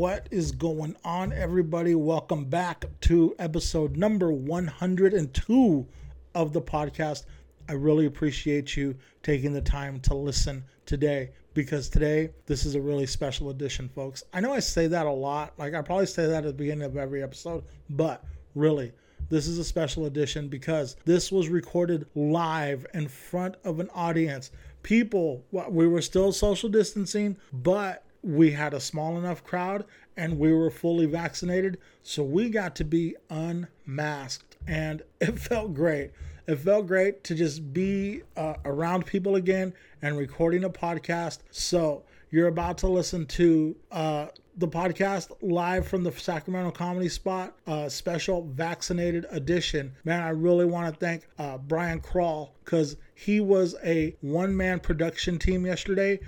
What is going on, everybody? Welcome back to episode number 102 of the podcast. I really appreciate you taking the time to listen today because today this is a really special edition, folks. I know I say that a lot, like I probably say that at the beginning of every episode, but really, this is a special edition because this was recorded live in front of an audience. People, we were still social distancing, but we had a small enough crowd and we were fully vaccinated. So we got to be unmasked and it felt great. It felt great to just be uh, around people again and recording a podcast. So you're about to listen to uh, the podcast live from the Sacramento Comedy Spot, uh, special vaccinated edition. Man, I really want to thank uh, Brian Crawl because he was a one man production team yesterday.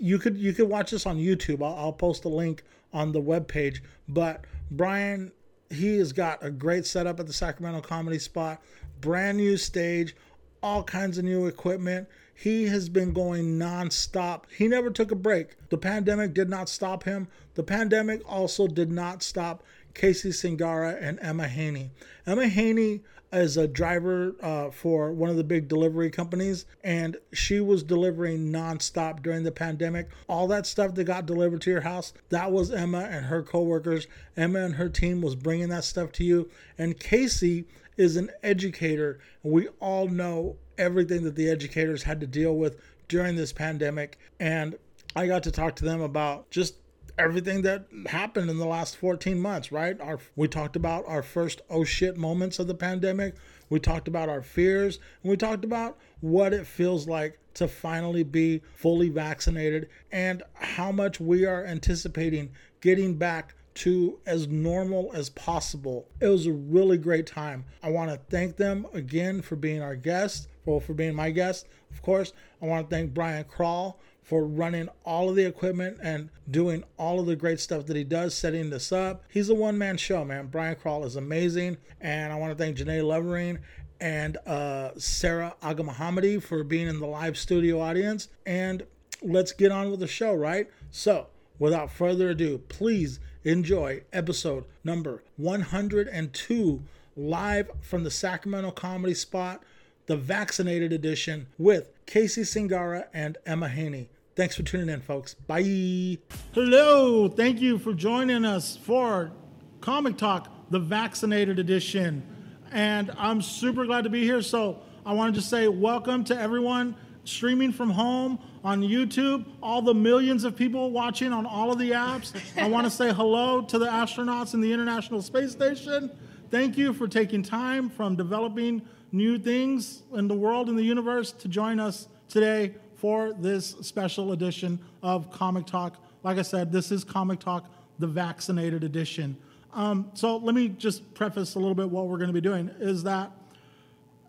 You could you could watch this on YouTube. I'll, I'll post a link on the web page. But Brian, he has got a great setup at the Sacramento Comedy Spot, brand new stage, all kinds of new equipment. He has been going nonstop. He never took a break. The pandemic did not stop him. The pandemic also did not stop Casey Singara and Emma Haney. Emma Haney is a driver uh, for one of the big delivery companies, and she was delivering nonstop during the pandemic. All that stuff that got delivered to your house, that was Emma and her coworkers. Emma and her team was bringing that stuff to you. And Casey is an educator. We all know everything that the educators had to deal with during this pandemic. And I got to talk to them about just everything that happened in the last 14 months, right? Our we talked about our first oh shit moments of the pandemic. We talked about our fears and we talked about what it feels like to finally be fully vaccinated and how much we are anticipating getting back to as normal as possible. It was a really great time. I want to thank them again for being our guest, for, for being my guest, of course. I want to thank Brian Crawl for running all of the equipment and doing all of the great stuff that he does, setting this up. He's a one man show, man. Brian Crawl is amazing. And I want to thank Janae Levering and uh, Sarah Agamahamadi for being in the live studio audience. And let's get on with the show, right? So, without further ado, please enjoy episode number 102 live from the Sacramento Comedy Spot, the vaccinated edition with Casey Singara and Emma Haney. Thanks for tuning in, folks. Bye. Hello. Thank you for joining us for Comic Talk, the vaccinated edition. And I'm super glad to be here. So I wanted to say welcome to everyone streaming from home on YouTube, all the millions of people watching on all of the apps. I want to say hello to the astronauts in the International Space Station. Thank you for taking time from developing new things in the world and the universe to join us today for this special edition of Comic Talk. Like I said, this is Comic Talk, the vaccinated edition. Um, so let me just preface a little bit what we're going to be doing is that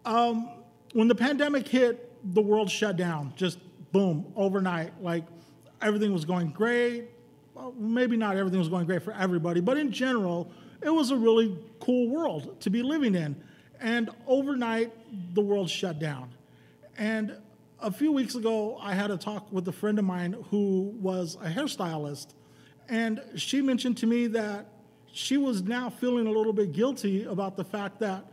um, when the pandemic hit, the world shut down, just boom, overnight. Like everything was going great. Well, maybe not everything was going great for everybody, but in general, it was a really cool world to be living in. And overnight, the world shut down. And a few weeks ago, I had a talk with a friend of mine who was a hairstylist. And she mentioned to me that she was now feeling a little bit guilty about the fact that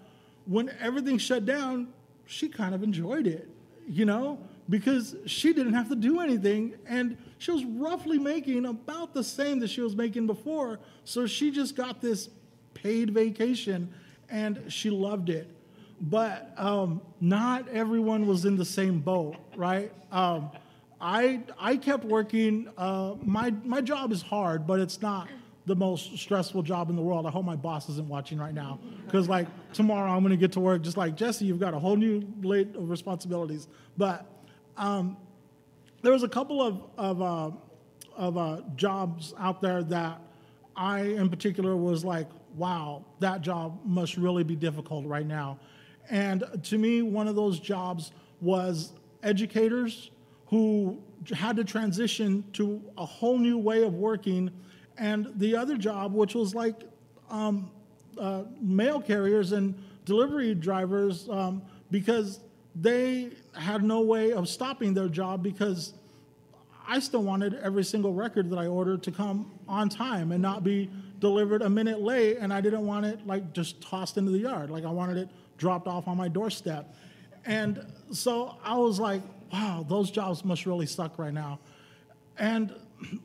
when everything shut down, she kind of enjoyed it you know, because she didn't have to do anything and she was roughly making about the same that she was making before. So she just got this paid vacation and she loved it. But um, not everyone was in the same boat, right? Um, I I kept working. Uh, my my job is hard, but it's not the most stressful job in the world. I hope my boss isn't watching right now because like tomorrow I'm to get to work just like Jesse. You've got a whole new plate of responsibilities. But um, there was a couple of of, uh, of uh, jobs out there that I in particular was like, wow, that job must really be difficult right now. And to me, one of those jobs was educators who had to transition to a whole new way of working and the other job, which was like um, uh, mail carriers and delivery drivers, um, because they had no way of stopping their job because I still wanted every single record that I ordered to come on time and not be delivered a minute late. And I didn't want it like just tossed into the yard. Like I wanted it dropped off on my doorstep. And so I was like, wow, those jobs must really suck right now. And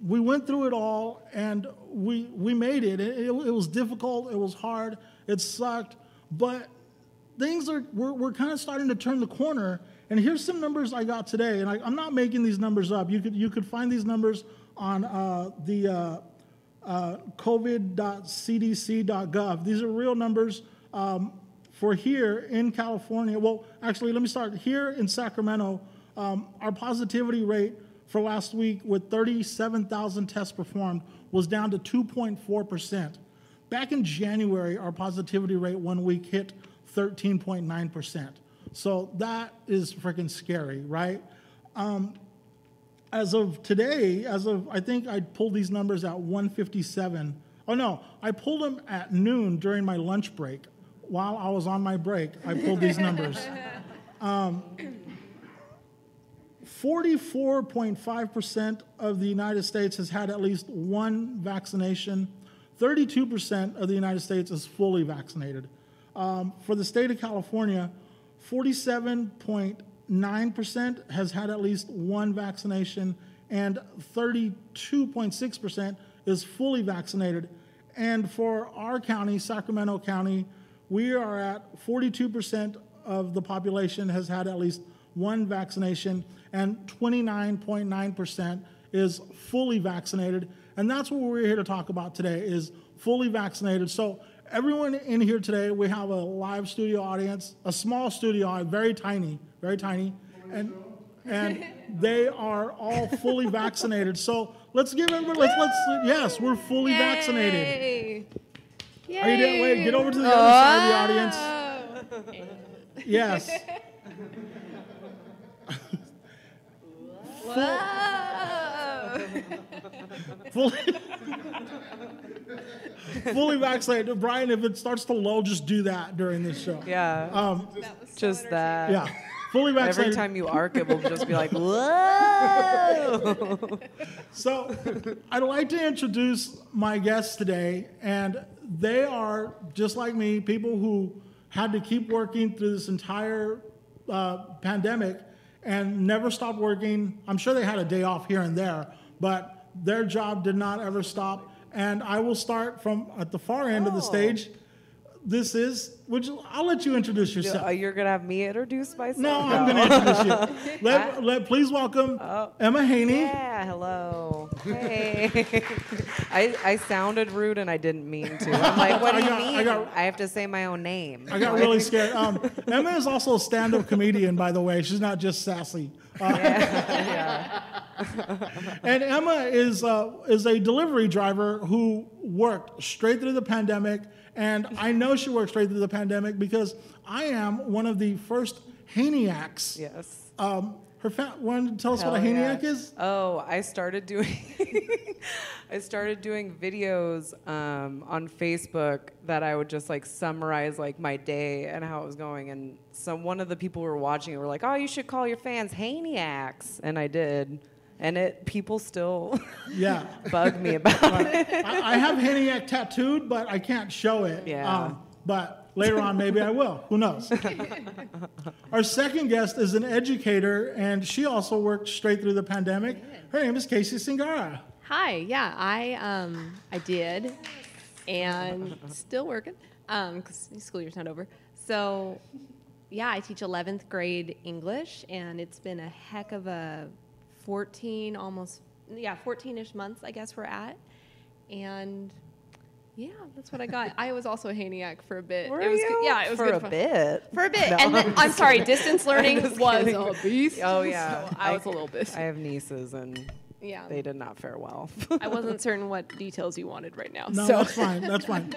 we went through it all and we, we made it. It, it. it was difficult, it was hard, it sucked, but things are, we're, we're kind of starting to turn the corner and here's some numbers I got today, and I, am not making these numbers up. You could, you could find these numbers on uh, the uh, uh, covid.cdc.gov. These are real numbers um, for here in California. Well, actually, let me start. Here in Sacramento, um, our positivity rate for last week with 37,000 tests performed was down to 2.4%. Back in January, our positivity rate one week hit 13.9%. So that is freaking scary, right? Um, as of today, as of I think I pulled these numbers at 157. Oh no, I pulled them at noon during my lunch break. While I was on my break, I pulled these numbers. Um, 44.5% of the United States has had at least one vaccination. 32% of the United States is fully vaccinated. Um, for the state of California, 47.9% has had at least one vaccination, and 32.6% is fully vaccinated. And for our county, Sacramento County, we are at 42% of the population has had at least one vaccination, and 29.9% is fully vaccinated. And that's what we're here to talk about today is fully vaccinated. So everyone in here today, we have a live studio audience, a small studio, very tiny, very tiny, and and they are all fully vaccinated. So let's give everybody, let's, let's yes, we're fully Yay. vaccinated. Yay. Are you there? Wait, get over to the other oh. side of the audience. Yes. fully, fully vaccinated. Brian, if it starts to lull, just do that during this show. Yeah. Um, that so just that. Yeah. Fully vaccinated. Every time you arc, it will just be like, whoa. so, I'd like to introduce my guests today, and they are just like me, people who had to keep working through this entire uh, pandemic and never stopped working. I'm sure they had a day off here and there, but their job did not ever stop. And I will start from at the far end oh. of the oh. stage. This is, Would you, I'll let you introduce yourself. You're gonna have me introduce myself. No, I'm gonna introduce you. Let, let please welcome oh. Emma Haney. Yeah, hello. Hey. I I sounded rude and I didn't mean to. I'm like, what do you got, mean? I, got, I, have to say my own name. I got really scared. Um, Emma is also a stand-up comedian, by the way. She's not just sassy. Uh, yeah. and Emma is uh, is a delivery driver who worked straight through the pandemic, and I know she worked straight through the pandemic because I am one of the first Haniacs. Yes. Um, her fa- want to tell us Hell what a Haniac yeah. is? Oh, I started doing I started doing videos um, on Facebook that I would just like summarize like my day and how it was going. And some one of the people who were watching it were like, "Oh, you should call your fans Haniacs," and I did and it people still yeah bug me about it. I, I, have Haniac tattooed, but I can't show it. Yeah. Um, but later on, maybe I will. Who knows? Our second guest is an educator, and she also worked straight through the pandemic. Her name is Casey Singara. Hi. Yeah, I um I did, and still working because um, school year's not over. So yeah, I teach 11th grade English, and it's been a heck of a 14, almost, yeah, 14 ish months, I guess we're at. And yeah, that's what I got. I was also a Haniac for a bit. Were it was you? Good. Yeah, it was for good a fun. bit. For a bit, no, and then, I'm sorry, distance learning was kidding. a oh, beast. Oh yeah, so I was a little bit. I have nieces, and yeah, they did not fare well. I wasn't certain what details you wanted right now. No, so. that's fine. That's fine.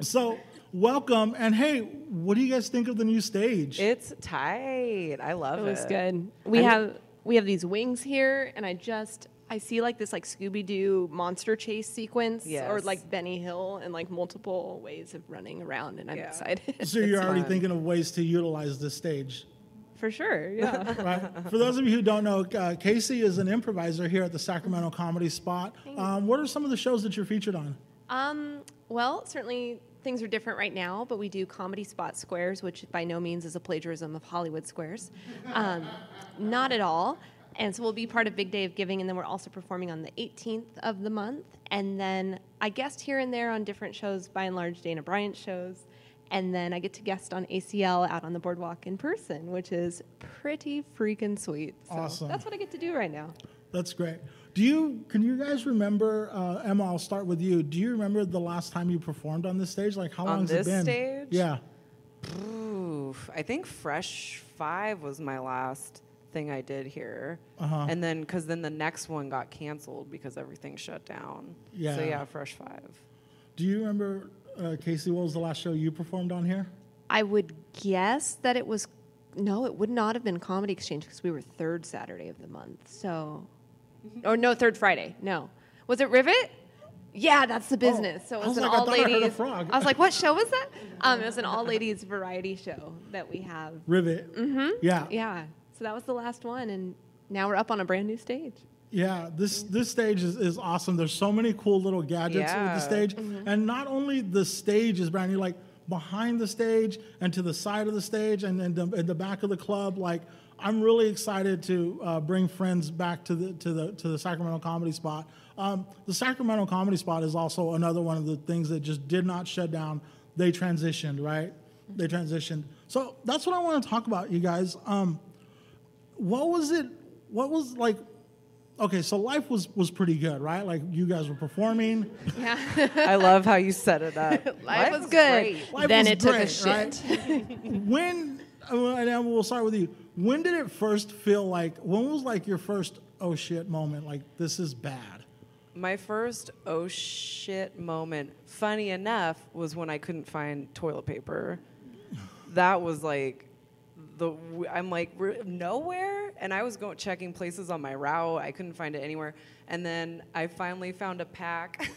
So welcome, and hey, what do you guys think of the new stage? It's tight. I love it. It was good. We have we have these wings here, and I just I see like this like Scooby Doo monster chase sequence, yes. or like Benny Hill, and like multiple ways of running around, and I'm yeah. excited. so you're already fun. thinking of ways to utilize this stage. for sure. Yeah. right. For those of you who don't know, uh, Casey is an improviser here at the Sacramento Comedy Spot. Um, what are some of the shows that you're featured on? Um, well, certainly things are different right now, but we do comedy spot squares, which by no means is a plagiarism of Hollywood squares. Um, not at all. And so we'll be part of Big Day of Giving, and then we're also performing on the 18th of the month. And then I guest here and there on different shows, by and large Dana Bryant shows. And then I get to guest on ACL out on the boardwalk in person, which is pretty freaking sweet. So Awesome. That's what I get to do right now. That's great. Do you can you guys remember uh, Emma? I'll start with you. Do you remember the last time you performed on this stage? Like how On long has this it been? stage? Yeah. Oof, I think Fresh Five was my last thing I did here, Uh-huh. and then because then the next one got canceled because everything shut down. Yeah. So yeah, Fresh Five. Do you remember uh, Casey? What was the last show you performed on here? I would guess that it was no, it would not have been Comedy Exchange because we were third Saturday of the month. So, or no, third Friday. No, was it Rivet? Yeah, that's the business. so Oh, I it was, was an like, all I ladies. frog. I was like, what show was that? Um, it was an all ladies variety show that we have. Rivet. Mm-hmm. Yeah. Yeah, so that was the last one, and now we're up on a brand new stage. Yeah, this this stage is, is awesome. There's so many cool little gadgets with the stage, Mm-hmm. and not only the stage is brand new, like behind the stage and to the side of the stage and in the, in the back of the club. Like I'm really excited to uh, bring friends back to the to the to the Sacramento Comedy Spot. Um, the Sacramento Comedy Spot is also another one of the things that just did not shut down. They transitioned, right? They transitioned. So that's what I want to talk about, you guys. Um, what was it? What was like? Okay, so life was was pretty good, right? Like you guys were performing. Yeah, I love how you set it up. life, was good. great. Life then was it took a shit. right? when uh, and we'll start with you. When did it first feel like? When was like your first oh shit moment? Like this is bad. My first oh shit moment, funny enough, was when I couldn't find toilet paper. That was like the I'm like nowhere, and I was going checking places on my route. I couldn't find it anywhere, and then I finally found a pack,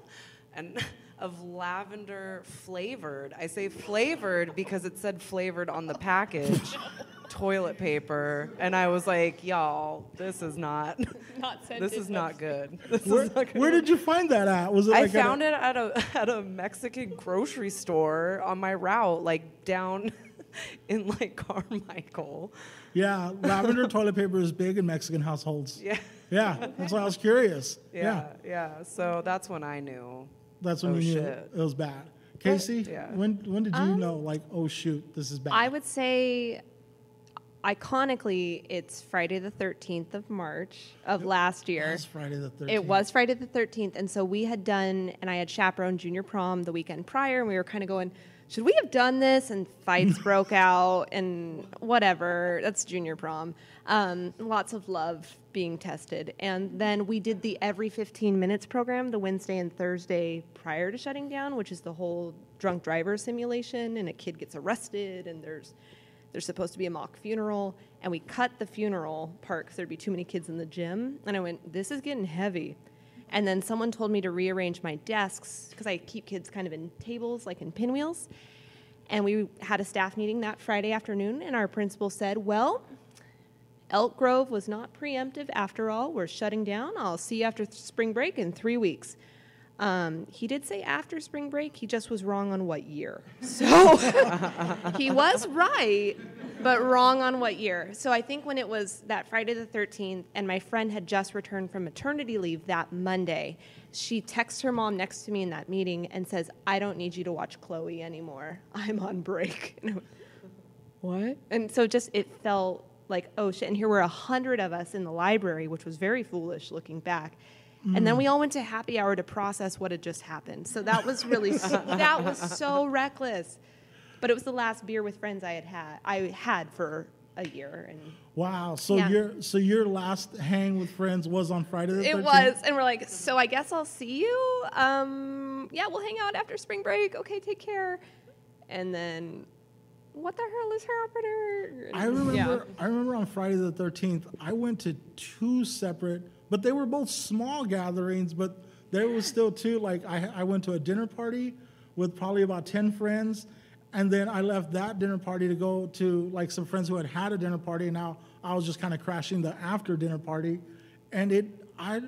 and of lavender flavored. I say flavored because it said flavored on the package. toilet paper and I was like, y'all, this is not Not this is not good. This Where, is not good. where did you find that at? Was it? I like at a- found it at a at a Mexican grocery store on my route, like down in like Carmichael. Yeah, lavender toilet paper is big in Mexican households. Yeah, Yeah, that's why I was curious. yeah, yeah. So that's when I knew. That's when Oh, you knew shit. it was bad. Casey, Yeah. when when did you um, know like oh shoot this is bad? I would say, iconically, it's Friday the 13th of March of last year. That's Friday the 13th. It was Friday the 13th. And so we had done, and I had chaperoned junior prom the weekend prior, and we were kind of going, should we have done this? And fights broke out, and whatever. That's junior prom. Um, lots of love being tested. And then we did the every 15 minutes program the Wednesday and Thursday prior to shutting down, which is the whole drunk driver simulation, and a kid gets arrested, and there's there's supposed to be a mock funeral, and we cut the funeral part because there'd be too many kids in the gym. And I went, this is getting heavy. And then someone told me to rearrange my desks because I keep kids kind of in tables, like in pinwheels. And we had a staff meeting that Friday afternoon, and our principal said, Well, Elk Grove was not preemptive after all. We're shutting down. I'll see you after spring break in three weeks. Um, he did say after spring break. He just was wrong on what year. So he was right, but wrong on what year. So I think when it was that Friday the 13th, and my friend had just returned from maternity leave that Monday, she texts her mom next to me in that meeting and says, I don't need you to watch Chloe anymore. I'm on break. And went, what? And so just it felt like, oh shit. And here were a hundred of us in the library, which was very foolish looking back. And then we all went to happy hour to process what had just happened. So that was really that was so reckless. But it was the last beer with friends I had had I had for a year and Wow. So Yeah. your so your last hang with friends was on Friday the 13th? it was and we're like, so I guess I'll see you. Um yeah, we'll hang out after spring break. Okay, take care. And then what the hell is happening? I remember Yeah. I remember on Friday the 13th, I went to two separate, but they were both small gatherings, but there was still two like I I went to a dinner party with probably about 10 friends and then I left that dinner party to go to like some friends who had had a dinner party. And now I was just kind of crashing the after dinner party, and it I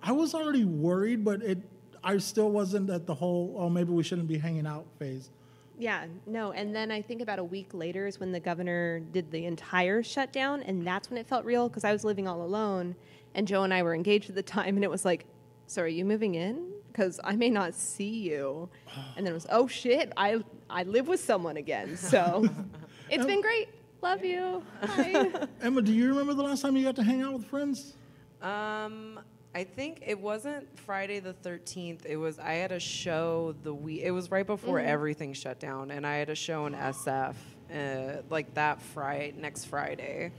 I was already worried, but it I still wasn't at the whole oh maybe we shouldn't be hanging out phase. Yeah, no. And then I think about a week later is when the governor did the entire shutdown, and that's when it felt real because I was living all alone, and Joe and I were engaged at the time, and it was like, "So are you moving in? Because I may not see you." And then it was, "Oh shit, I I live with someone again." So it's been great. Love you. Hi. Emma, do you remember the last time you got to hang out with friends? Um, I think it wasn't Friday the 13th. It was I had a show the week. It was right before everything shut down, and I had a show in SF, uh, like that Friday, next Friday,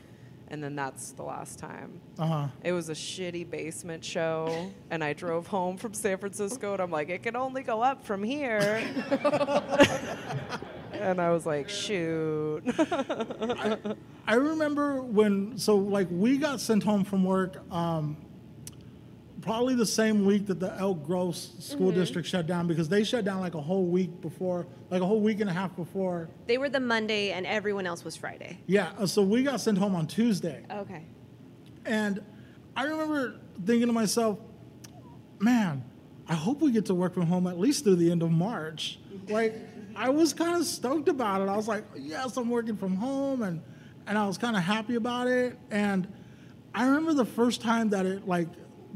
and then that's the last time. Uh huh. It was a shitty basement show, and I drove home from San Francisco, and I'm like, it can only go up from here. and I was like, shoot. I remember when, so like we got sent home from work um, probably the same week that the Elk Grove School District shut down because they shut down like a whole week before, like a whole week and a half before. they were the Monday, and everyone else was Friday. Yeah, uh, so we got sent home on Tuesday. Okay. And I remember thinking to myself, man, I hope we get to work from home at least through the end of March. Like, I was kind of stoked about it. I was like, yes, I'm working from home, and and I was kind of happy about it. And I remember the first time that it like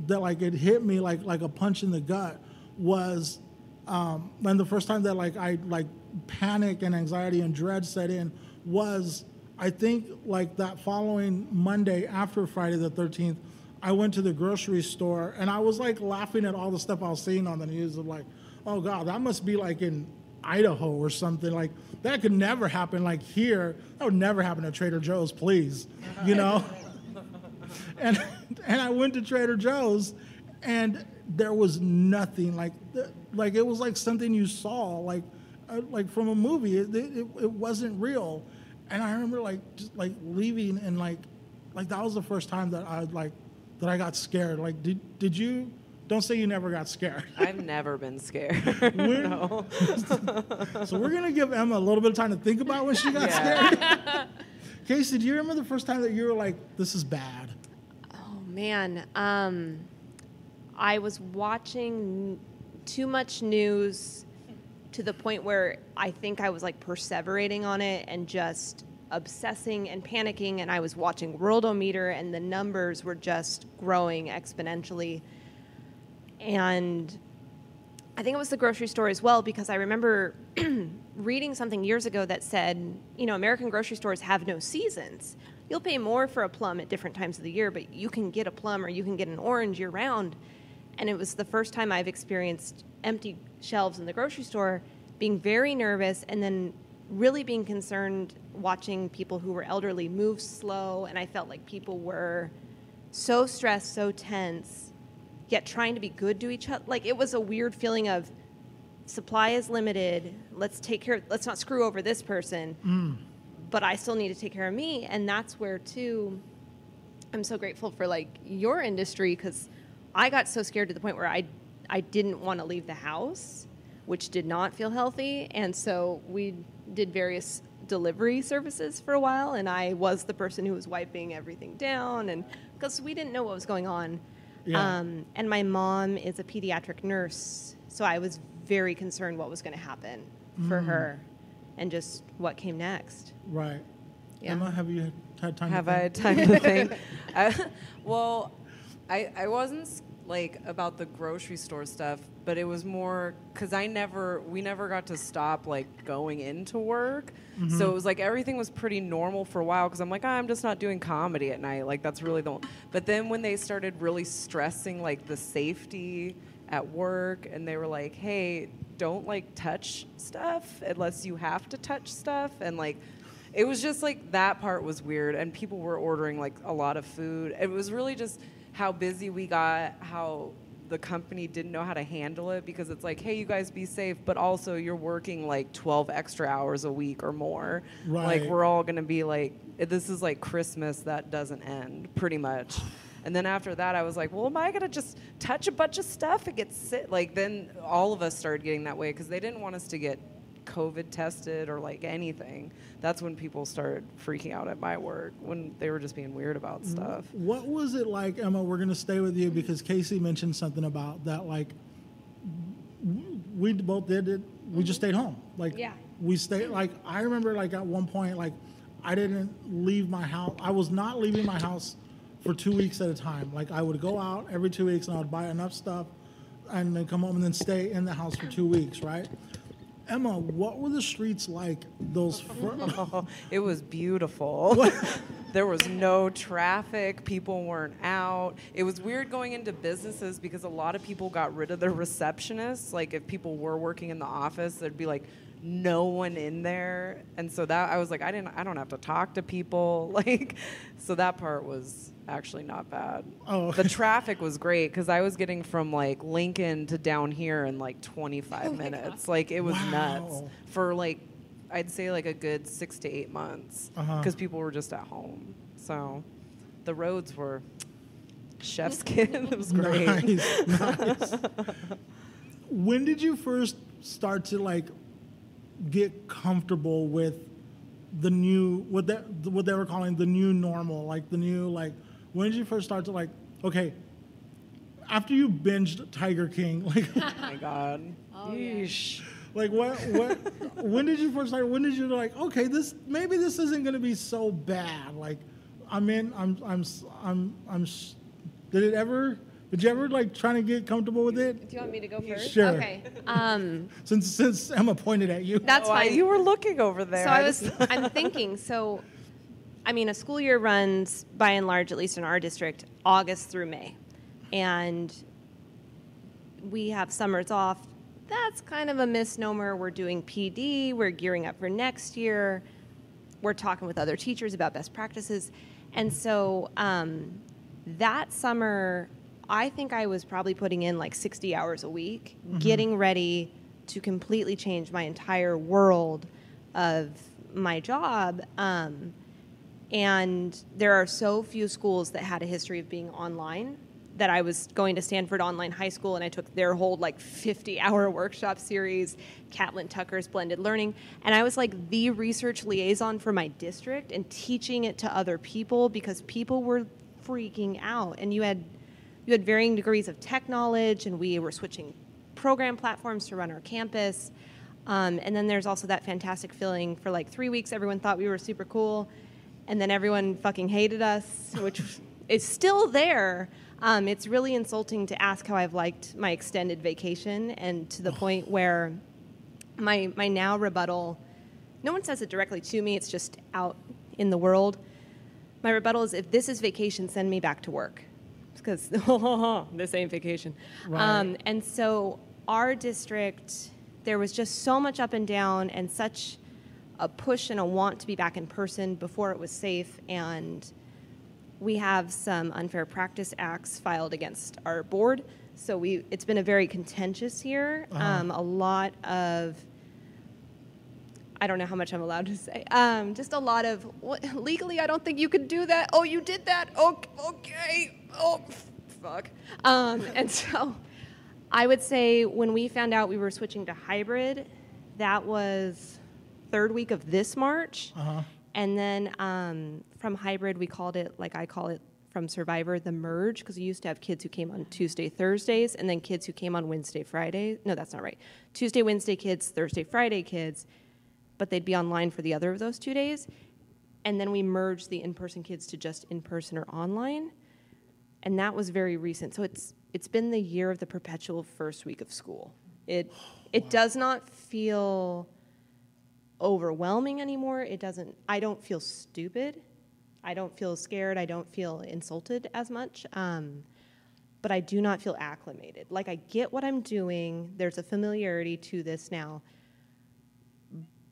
that like it hit me like like a punch in the gut was um, when the first time that like I like panic and anxiety and dread set in was I think like that following Monday after Friday the 13th, I went to the grocery store and I was like laughing at all the stuff I was seeing on the news of like, oh God, that must be like in Idaho or something. Like that could never happen like here. That would never happen at Trader Joe's, please. You know? and and I went to Trader Joe's, and there was nothing like like it was like something you saw like uh, like from a movie. It, it, it wasn't real, and I remember like just like leaving and like like that was the first time that I like that I got scared. Like did did you? Don't say you never got scared. I've never been scared. No. so we're gonna give Emma a little bit of time to think about when she got Yeah. scared. Casey, do you remember the first time that you were like, "This is bad"? Man, um, I was watching too much news to the point where I think I was like perseverating on it and just obsessing and panicking. And I was watching Worldometer, and the numbers were just growing exponentially. And I think it was the grocery store as well because I remember reading something years ago that said, you know, American grocery stores have no seasons. You'll pay more for a plum at different times of the year, but you can get a plum or you can get an orange year round. And it was the first time I've experienced empty shelves in the grocery store, being very nervous and then really being concerned watching people who were elderly move slow. And I felt like people were so stressed, so tense, yet trying to be good to each other. Like it was a weird feeling of supply is limited. Let's take care. Let's not screw over this person. Mm. But I still need to take care of me, and that's where too. I'm so grateful for like your industry because I got so scared to the point where I I didn't want to leave the house, which did not feel healthy, and so we did various delivery services for a while, and I was the person who was wiping everything down, and because we didn't know what was going on. Yeah. Um, and my mom is a pediatric nurse, so I was very concerned what was going to happen for her, and just what came next. Right. Yeah. Emma, have you had time? Have to I think? had time to think? I, well, I I wasn't like about the grocery store stuff, but it was more because I never we never got to stop like going into work, so it was like everything was pretty normal for a while because I'm like "Ah, I'm just not doing comedy at night, like that's really the. One. But then when they started really stressing like the safety at work and they were like hey don't like touch stuff unless you have to touch stuff and like it was just like that part was weird and people were ordering like a lot of food. It was really just how busy we got how the company didn't know how to handle it because it's like hey you guys be safe but also you're working like 12 extra hours a week or more. Like we're all gonna be like this is like christmas that doesn't end pretty much and then after that i was like well am i gonna just touch a bunch of stuff and get sick like then all of us started getting that way because they didn't want us to get COVID tested or like anything. That's when people started freaking out at my work when they were just being weird about mm-hmm. stuff. What was it like, Emma? We're gonna stay with you because Casey mentioned something about that. Like, we both did it. We just mm-hmm. stayed home. Like, Yeah. we stayed. Like, I remember, like at one point, like I didn't leave my house. I was not leaving my house for two weeks at a time. Like, I would go out every two weeks and I would buy enough stuff, and then come home and then stay in the house for two weeks. Right. Emma, what were the streets like those? Fir- Oh, it was beautiful. there was no traffic. People weren't out. It was weird going into businesses because a lot of people got rid of their receptionists. Like if people were working in the office, there'd be like no one in there, and so that I was like, I didn't, I don't have to talk to people. Like, so that part was actually not bad. Oh. The traffic was great because I was getting from like Lincoln to down here in like 25 minutes. Like it was nuts for like I'd say like a good six to eight months Uh-huh. because people were just at home. So the roads were chef's kiss. it was great. Nice, nice. when did you first start to like get comfortable with the new what that what they were calling the new normal, like the new like when did you first start to like okay after you binged Tiger King, like Oh my god. Oh, yeah. Yeesh. like what what when did you first start when did you like okay this maybe this isn't gonna be so bad like I'm in I'm I'm I'm I'm s- did it ever did you ever like trying to get comfortable with it Do you want me to go first? Sure. Okay. Um, since since Emma pointed at you that's Oh, I- fine. you were looking over there. So I was. I'm thinking, so, I mean, a school year runs by and large, at least in our district, August through May. And we have summers off. That's kind of a misnomer. We're doing PD, we're gearing up for next year, we're talking with other teachers about best practices. And so um, that summer, I think I was probably putting in like 60 hours a week, getting ready to completely change my entire world of my job. Um, and there are so few schools that had a history of being online that I was going to Stanford Online High School and I took their whole like 50 hour workshop series, Catlin Tucker's blended learning. And I was like the research liaison for my district and teaching it to other people because people were freaking out. And you had you had varying degrees of tech knowledge and we were switching program platforms to run our campus. Um, and then there's also that fantastic feeling for like three weeks, everyone thought we were super cool, and then everyone fucking hated us, which is still there. Um, it's really insulting to ask how I've liked my extended vacation, and to the point where my my now rebuttal, no one says it directly to me. It's just out in the world. My rebuttal is, if this is vacation, send me back to work, because this ain't vacation. Um, and so our district, there was just so much up and down, and such a push and a want to be back in person before it was safe, and we have some unfair practice acts filed against our board. So we, it's been a very contentious year. Um, a lot of, I don't know how much I'm allowed to say. Um, just a lot of what, legally, I don't think you could do that. Oh, you did that. Okay, okay. Oh, fuck. Um, and so, I would say when we found out we were switching to hybrid, that was third week of this March. uh-huh And then um, from hybrid, we called it, like I call it from Survivor, the merge, because we used to have kids who came on Tuesday, Thursdays, and then kids who came on Wednesday, Friday. No, that's not right. Tuesday, Wednesday kids, Thursday, Friday kids, but they'd be online for the other of those two days. And then we merged the in person kids to just in person or online. And that was very recent. So it's it's been the year of the perpetual first week of school. It it does not feel overwhelming anymore. It doesn't, I don't feel stupid. I don't feel scared. I don't feel insulted as much. Um, but I do not feel acclimated. Like I get what I'm doing. There's a familiarity to this now.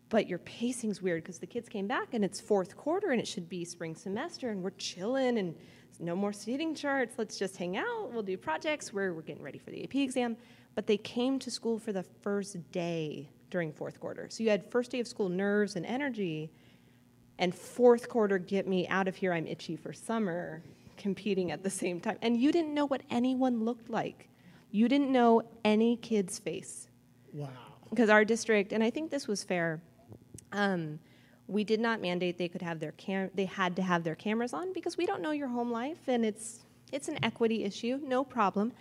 But your pacing's weird because the kids came back and it's fourth quarter and it should be spring semester and we're chilling and no more seating charts. Let's just hang out. We'll do projects. We're, we're getting ready for the AP exam. But they came to school for the first day during fourth quarter. So you had first day of school nerves and energy, and fourth quarter get me out of here. I'm itchy for summer, competing at the same time. And you didn't know what anyone looked like. You didn't know any kid's face. wow because our district, and I think this was fair. Um, we did not mandate they could have their cam- they had to have their cameras on because we don't know your home life and it's it's an equity issue, no problem.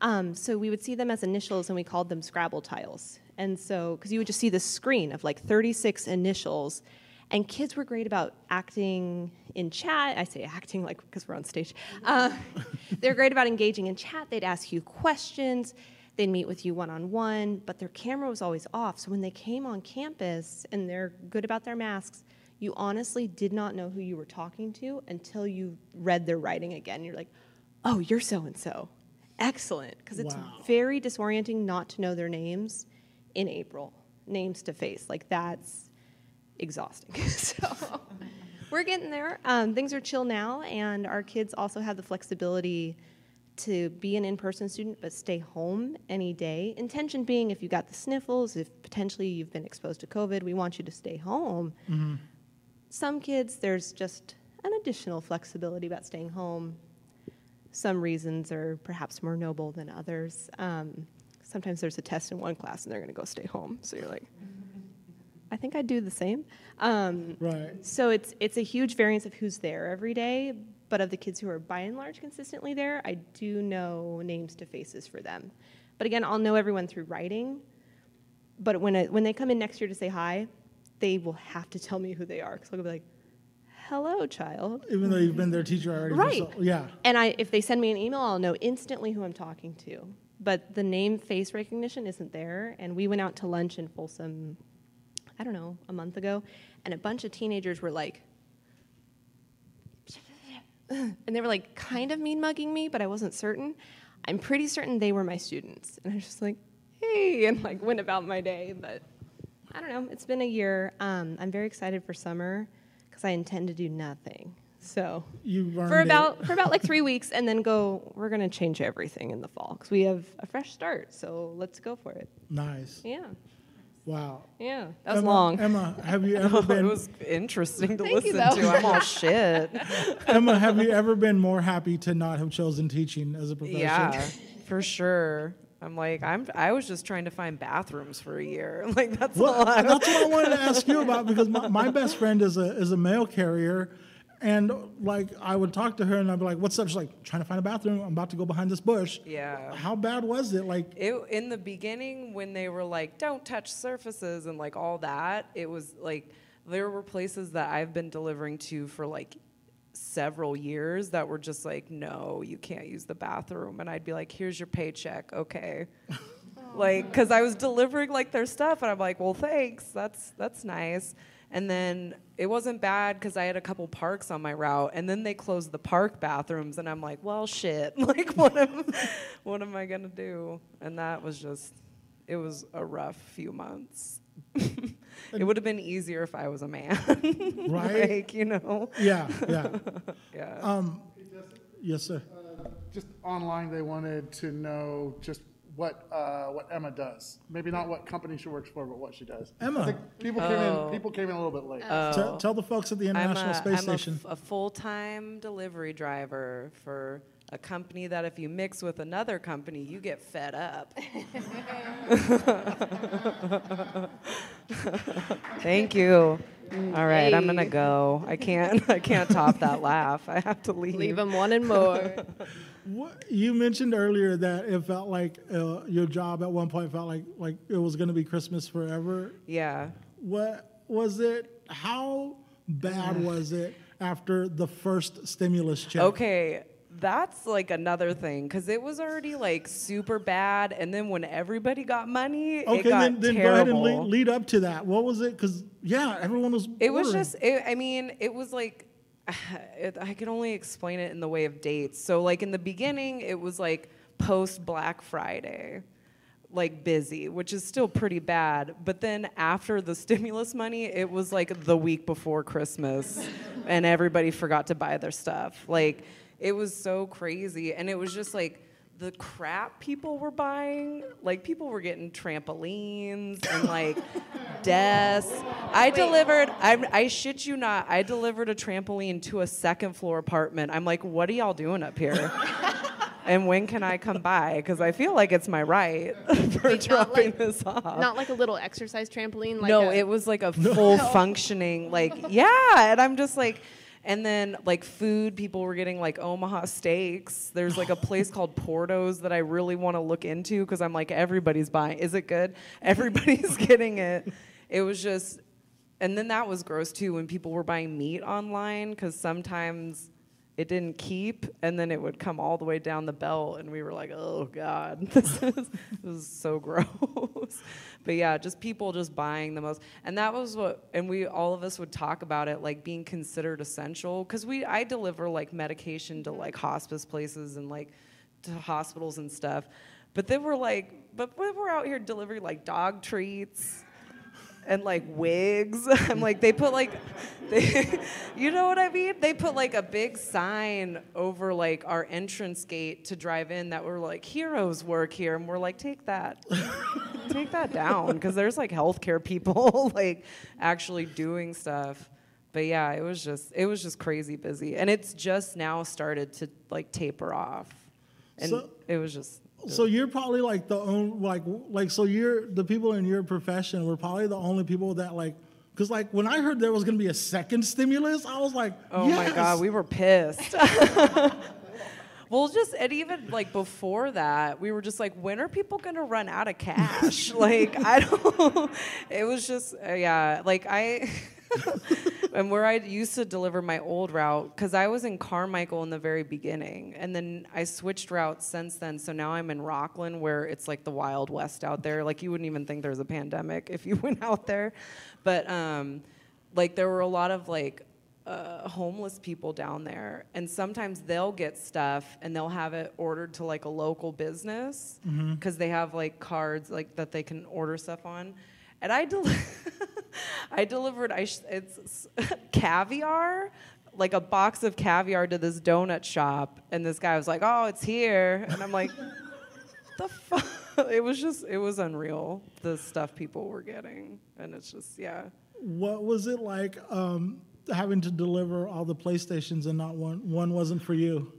Um, so we would see them as initials and we called them Scrabble tiles. And so because you would just see this screen of like 36 initials, and kids were great about acting in chat. I say acting like because we're on stage. Uh, they're great about engaging in chat. They'd ask you questions. They'd meet with you one on one, but their camera was always off. So when they came on campus and they're good about their masks, you honestly did not know who you were talking to until you read their writing again. You're like, oh, you're so and so. Excellent. Because it's Wow. very disorienting not to know their names in April, names to face. Like, that's exhausting. so we're getting there. Um, things are chill now, and our kids also have the flexibility to be an in-person student but stay home any day. Intention being, if you got the sniffles, if potentially you've been exposed to COVID, we want you to stay home. Some kids, there's just an additional flexibility about staying home. Some reasons are perhaps more noble than others. Um, sometimes there's a test in one class and they're going to go stay home. So you're like, I think I'd do the same. Um, Right. so it's it's a huge variance of who's there every day, but of the kids who are by and large consistently there, I do know names to faces for them. But again, I'll know everyone through writing. But when I, when they come in next year to say hi, they will have to tell me who they are because I'll be like, "Hello, child." Even though you've been their teacher already. Right. so- yeah. And I, if they send me an email, I'll know instantly who I'm talking to. But the name face recognition isn't there. And we went out to lunch in Folsom, I don't know, a month ago, and a bunch of teenagers were like, and they were like kind of mean mugging me, but I wasn't certain. I'm pretty certain they were my students. And I was just like, hey, and like went about my day. But I don't know, it's been a year. Um, I'm very excited for summer because I intend to do nothing. So for it. about for about like three weeks, and then go. We're gonna change everything in the fall because we have a fresh start. So let's go for it. Nice. Yeah, Wow. yeah. That was Emma, long. Emma, have you ever it been was interesting to Thank you, listen to. I'm all shit. Emma, have you ever been more happy to not have chosen teaching as a profession? Yeah, for sure. I'm like, I'm. I was just trying to find bathrooms for a year. Like that's Well, all. I, that's what I wanted to ask you about because my, my best friend is a is a mail carrier, and like I would talk to her and I'd be like, "What's up?" She's like, "Trying to find a bathroom. I'm about to go behind this bush." Yeah. How bad was it? Like, It, in the beginning, when they were like, "Don't touch surfaces" and like all that, it was like there were places that I've been delivering to for like several years that were just like, "No, you can't use the bathroom," and I'd be like, "Here's your paycheck, okay." like, because I was delivering like their stuff, and I'm like, "Well, thanks, that's that's nice." And then it wasn't bad because I had a couple parks on my route, and then they closed the park bathrooms, and I'm like, "Well, shit! Like, what am, what am I gonna do?" And that was just, it was a rough few months. it would have been easier if I was a man, Right. like you know, yeah, yeah. yeah. Um, yes, sir. Just online, they wanted to know just what, uh, what Emma does. Maybe not what company she works for, but what she does. Emma. I think people came Oh. in, people came in a little bit late. Tell, tell the folks at the I'm International a, Space I'm Station. A, f- a full-time delivery driver for a company that if you mix with another company, you get fed up. Thank you. All right, I'm gonna go. I can't. I can't top that laugh. I have to leave. Leave them wanting more. What, you mentioned earlier that it felt like uh, your job at one point felt like like it was going to be Christmas forever. Yeah. What was it? How bad was it after the first stimulus check? Okay, that's like another thing because it was already like super bad, and then when everybody got money, it Okay, got then, then go ahead and lead, lead up to that. What was it? Because yeah, everyone was. It was just, it, I mean, it was like, it, I can only explain it in the way of dates. So, like, in the beginning, it was like post Black Friday, like busy, which is still pretty bad. But then after the stimulus money, it was like the week before Christmas, and everybody forgot to buy their stuff. Like, it was so crazy. And it was just like, the crap people were buying, like people were getting trampolines and like desks. I delivered, I, I shit you not, I delivered a trampoline to a second floor apartment. I'm like, what are y'all doing up here? and when can I come by? Because I feel like it's my right for Wait, dropping like- this off. Not like a little exercise trampoline. Like no, a, it was like a full functioning, like yeah, and I'm just like, and then like food, people were getting like Omaha steaks. There's like a place called Portos that I really want to look into because I'm like everybody's buying. Is it good? Everybody's getting it. It was just, and then that was gross too when people were buying meat online because sometimes it didn't keep and then it would come all the way down the belt and we were like oh god this is, so gross. But yeah just people just buying the most. And that was what and we all of us would talk about it like being considered essential because we i deliver like medication to like hospice places and like to hospitals and stuff. But then we're like but we're out here delivering like dog treats and like wigs. I'm like, they put like, they, you know what I mean? They put like a big sign over like our entrance gate to drive in that were like, heroes work here. And we're like, take that, take that down. Cause there's like healthcare people like actually doing stuff. But yeah, it was just, it was just crazy busy. And it's just now started to like taper off. And So- it was just, So you're probably like the only like like so you're the people in your profession were probably the only people that like because like when I heard there was gonna be a second stimulus, I was like, Oh my god, we were pissed. well, just and even like before that, we were just like, when are people gonna run out of cash? like I don't. It was just uh, yeah, like I. and where I used to deliver my old route, because I was in Carmichael in the very beginning, and then I switched routes since then. So now I'm in Rocklin, where it's like the Wild West out there. Like you wouldn't even think there's a pandemic if you went out there, but um, like there were a lot of like uh, homeless people down there, and sometimes they'll get stuff and they'll have it ordered to like a local business because they have like cards like that they can order stuff on. And I, del- I delivered I sh- it's caviar, like a box of caviar to this donut shop, and this guy was like, "Oh, it's here," and I'm like, "The fuck." It was just, it was unreal, the stuff people were getting. And it's just, yeah. What was it like um, having to deliver all the PlayStations and not one one wasn't for you?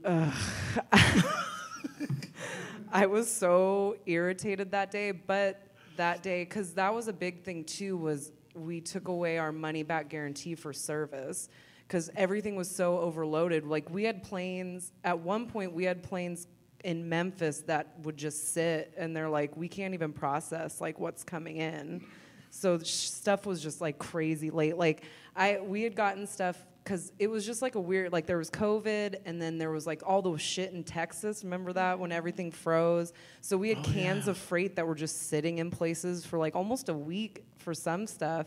I was so irritated that day, but that day, because that was a big thing too, was we took away our money back guarantee for service because everything was so overloaded. Like we had planes, at one point, we had planes in Memphis that would just sit and they're like, we can't even process like what's coming in. So stuff was just like crazy late. Like I, we had gotten stuff because it was just like a weird like there was covid and then there was like all those shit in texas. Remember that? When everything froze. So we had oh, cans of freight that were just sitting in places for like almost a week for some stuff.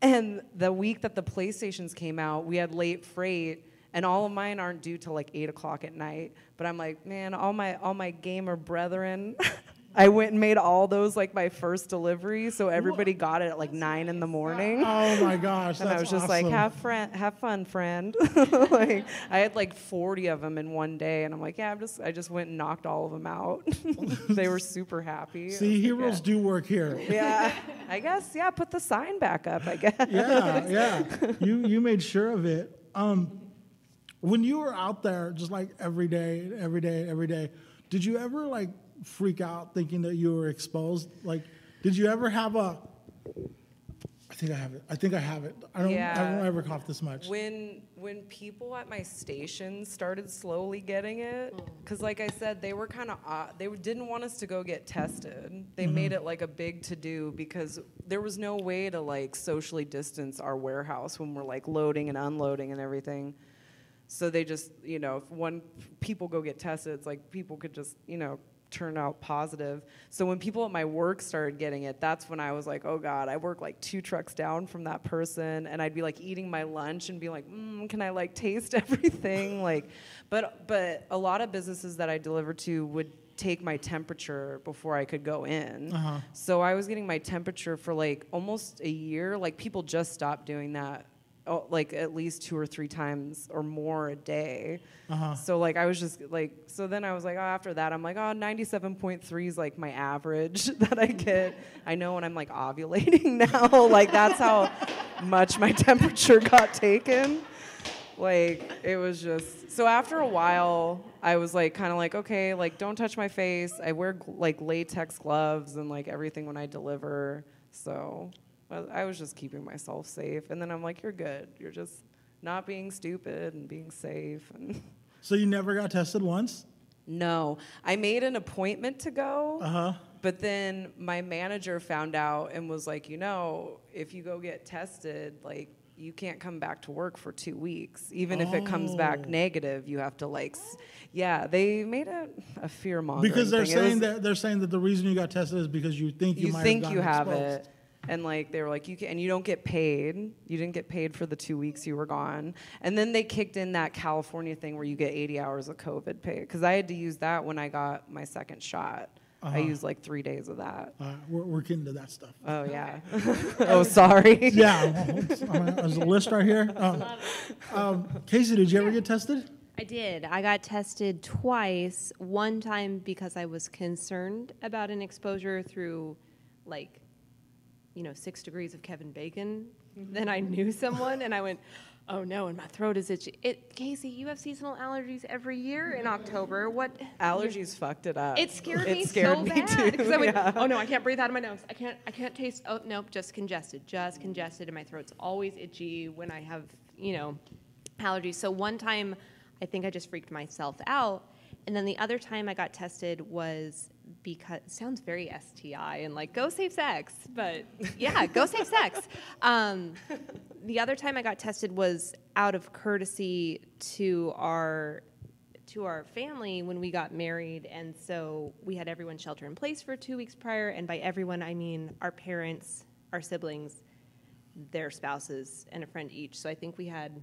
And the week that the playstations came out we had late freight and all of mine aren't due till like 8 o'clock at night. But i'm like man all my all my gamer brethren I went and made all those like my first delivery, so everybody got it at like nine in the morning. Oh my gosh! And I was just like, have friend, have fun, friend. like I had like 40 of them in one day, and I'm like, yeah, I'm just, I just went and knocked all of them out. they were super happy. See, was like, heroes do work here. yeah. yeah, I guess, yeah. Put the sign back up, I guess. yeah, yeah. You you made sure of it. Um, when you were out there, just like every day, every day, every day, did you ever like freak out thinking that you were exposed? Like, did you ever have a? I think I have it. I think I have it. I don't. I Yeah. don't ever cough this much. When when people at my station started slowly getting it, because like I said, they were kind of uh, they didn't want us to go get tested. They made it like a big to do because there was no way to like socially distance our warehouse when we're like loading and unloading and everything. So they just you know if one people go get tested, it's like people could just you know turn out positive. So when people at my work started getting it, that's when I was like, oh God, I work like two trucks down from that person, and I'd be like eating my lunch and be like, mm, can I like taste everything? like, but but a lot of businesses that I deliver to would take my temperature before I could go in. Uh-huh. So I was getting my temperature for like almost a year. Like people just stopped doing that. Oh, Like at least two or three times or more a day. Uh-huh. So like I was just like so then I was like oh after that I'm like oh 97.3 is like my average that I get. I know when I'm like ovulating now like that's how much my temperature got taken. like it was just so after a while i was like kind of like okay like don't touch my face i wear like latex gloves and like everything when i deliver so I- i was just keeping myself safe and then i'm like you're good you're just not being stupid and being safe and So you never got tested once? no i made an appointment to go Uh huh. but then my manager found out and was like, you know, if you go get tested, like you can't come back to work for two weeks. Even if it comes back Oh. negative, you have to like, yeah. They made a, a fear mongering Because they're thing. Saying was- that they're saying that the reason you got tested is because you think you, you might think have you have exposed. it. And like they were like you can, and you don't get paid. You didn't get paid for the two weeks you were gone. And then they kicked in that California thing where you get 80 hours of COVID pay because I had to use that when I got my second shot. I Uh-huh. used like three days of that. Uh, we're, we're getting to that stuff. Oh yeah. oh sorry. yeah, there's a list right here. Um, um, Casey, did you ever get tested? I did. I got tested twice. One time because I was concerned about an exposure through, like, you know, six degrees of Kevin Bacon. Mm-hmm. Then I knew someone, and I went, "Oh no!" And my throat is itchy. It, Casey, you have seasonal allergies every year in October. What? Allergies fucked it up. It scared me it me scared so me bad too. because I went, yeah. "Oh no, I can't breathe out of my nose. I can't. I can't taste. Oh nope, just congested, just congested, and my throat's always itchy when I have, you know, allergies." So one time, I think I just freaked myself out, and then the other time I got tested was because it sounds very STI and like go save sex, but yeah, go save sex. Um, the other time I got tested was out of courtesy to our to our family when we got married and so we had everyone shelter in place for two weeks prior and by everyone i mean our parents our siblings their spouses and a friend each so i think we had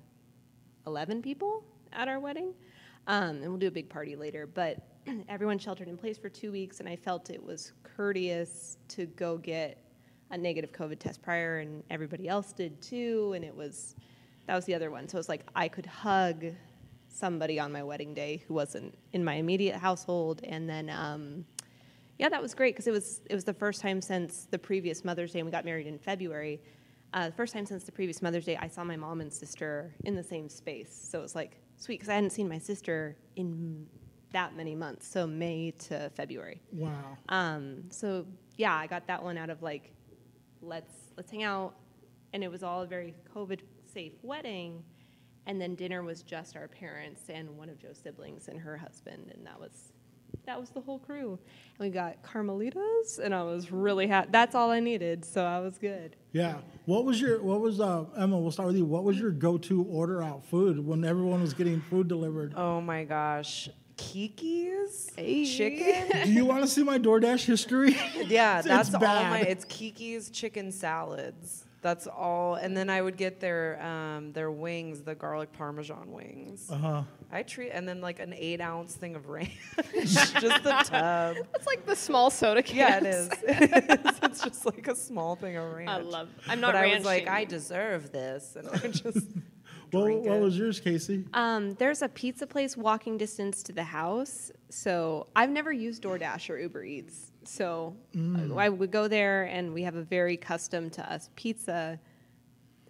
11 people at our wedding um, and we'll do a big party later but everyone sheltered in place for two weeks and i felt it was courteous to go get a negative covid test prior and everybody else did too and it was that was the other one. So it was like i could hug somebody on my wedding day who wasn't in my immediate household and then um, yeah that was great because it was it was the first time since the previous mother's day and we got married in february uh, the first time since the previous mother's day i saw my mom and sister in the same space. So it was like sweet because i hadn't seen my sister in that many months so may to february Wow. um, so yeah, I got that one out of like, let's let's hang out, and it was all a very COVID safe wedding, and then dinner was just our parents and one of Joe's siblings and her husband, and that was that was the whole crew. And we got Carmelitas, and I was really happy. That's all I needed, so I was good. Yeah. What was your what was uh Emma? We'll start with you. What was your go-to order out food when everyone was getting food delivered? Oh my gosh. Kiki's Hey. chicken. Do you want to see my DoorDash history? Yeah, It's that's all my. It's Kiki's chicken salads. That's all, and then I would get their um, their wings, the garlic parmesan wings. Uh huh. I treat, and then like an eight ounce thing of ranch, just the tub. That's like the small soda can. Yeah, cans. it is. It is. It's just like a small thing of ranch. I love. I'm not but I was like, I deserve this, and I just What, drink what it. was yours, Casey? Um, there's a pizza place walking distance to the house. So I've never used DoorDash or Uber Eats. So uh, I would go there and we have a very custom to us pizza.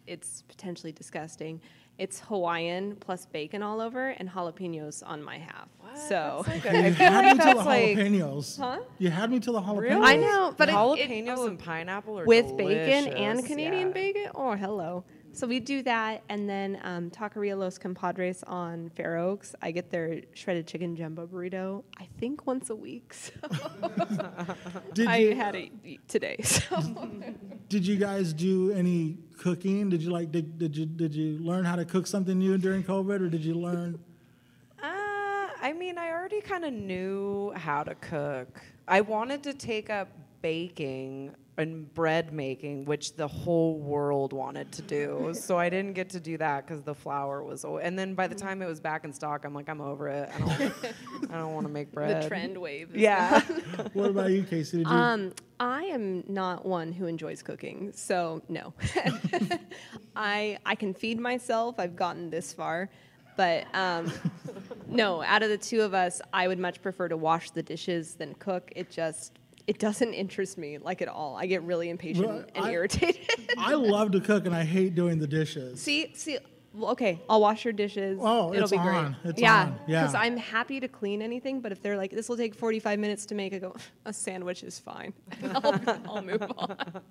It's potentially disgusting. It's Hawaiian plus bacon all over and jalapenos on my half. So That's like You a- I feel had like me till the that's like jalapenos. Huh? You had me till the jalapenos. Really? I know, but it- it- jalapenos oh, and pineapple are with bacon and Canadian yeah. bacon. Oh, hello. So we do that, and then um, Taqueria Los Compadres on Fair Oaks. I get their shredded chicken jumbo burrito. I think once a week. So Did I you had it today. So did you guys do any cooking? Did you like did, did you did you learn how to cook something new during COVID, or did you learn? Uh, I mean, I already kind of knew how to cook. I wanted to take up baking and bread making, which the whole world wanted to do. so I didn't get to do that because the flour was. o- And then by the time it was back in stock, I'm like, I'm over it. I don't. I don't want to make bread. the trend wave. is Yeah. What about you, Casey? Did you? Um, I am not one who enjoys cooking, so no. I I can feed myself. I've gotten this far, but um, no. Out of the two of us, I would much prefer to wash the dishes than cook. It just it doesn't interest me like at all. I get really impatient Well, and I- irritated. I love to cook and I hate doing the dishes. see, see, well, okay, I'll wash your dishes. Oh, it'll it's be great. on. It's yeah, on. Yeah. Because I'm happy to clean anything, but if they're like, this will take 45 minutes to make, I go, a sandwich is fine. I'll, I'll move on.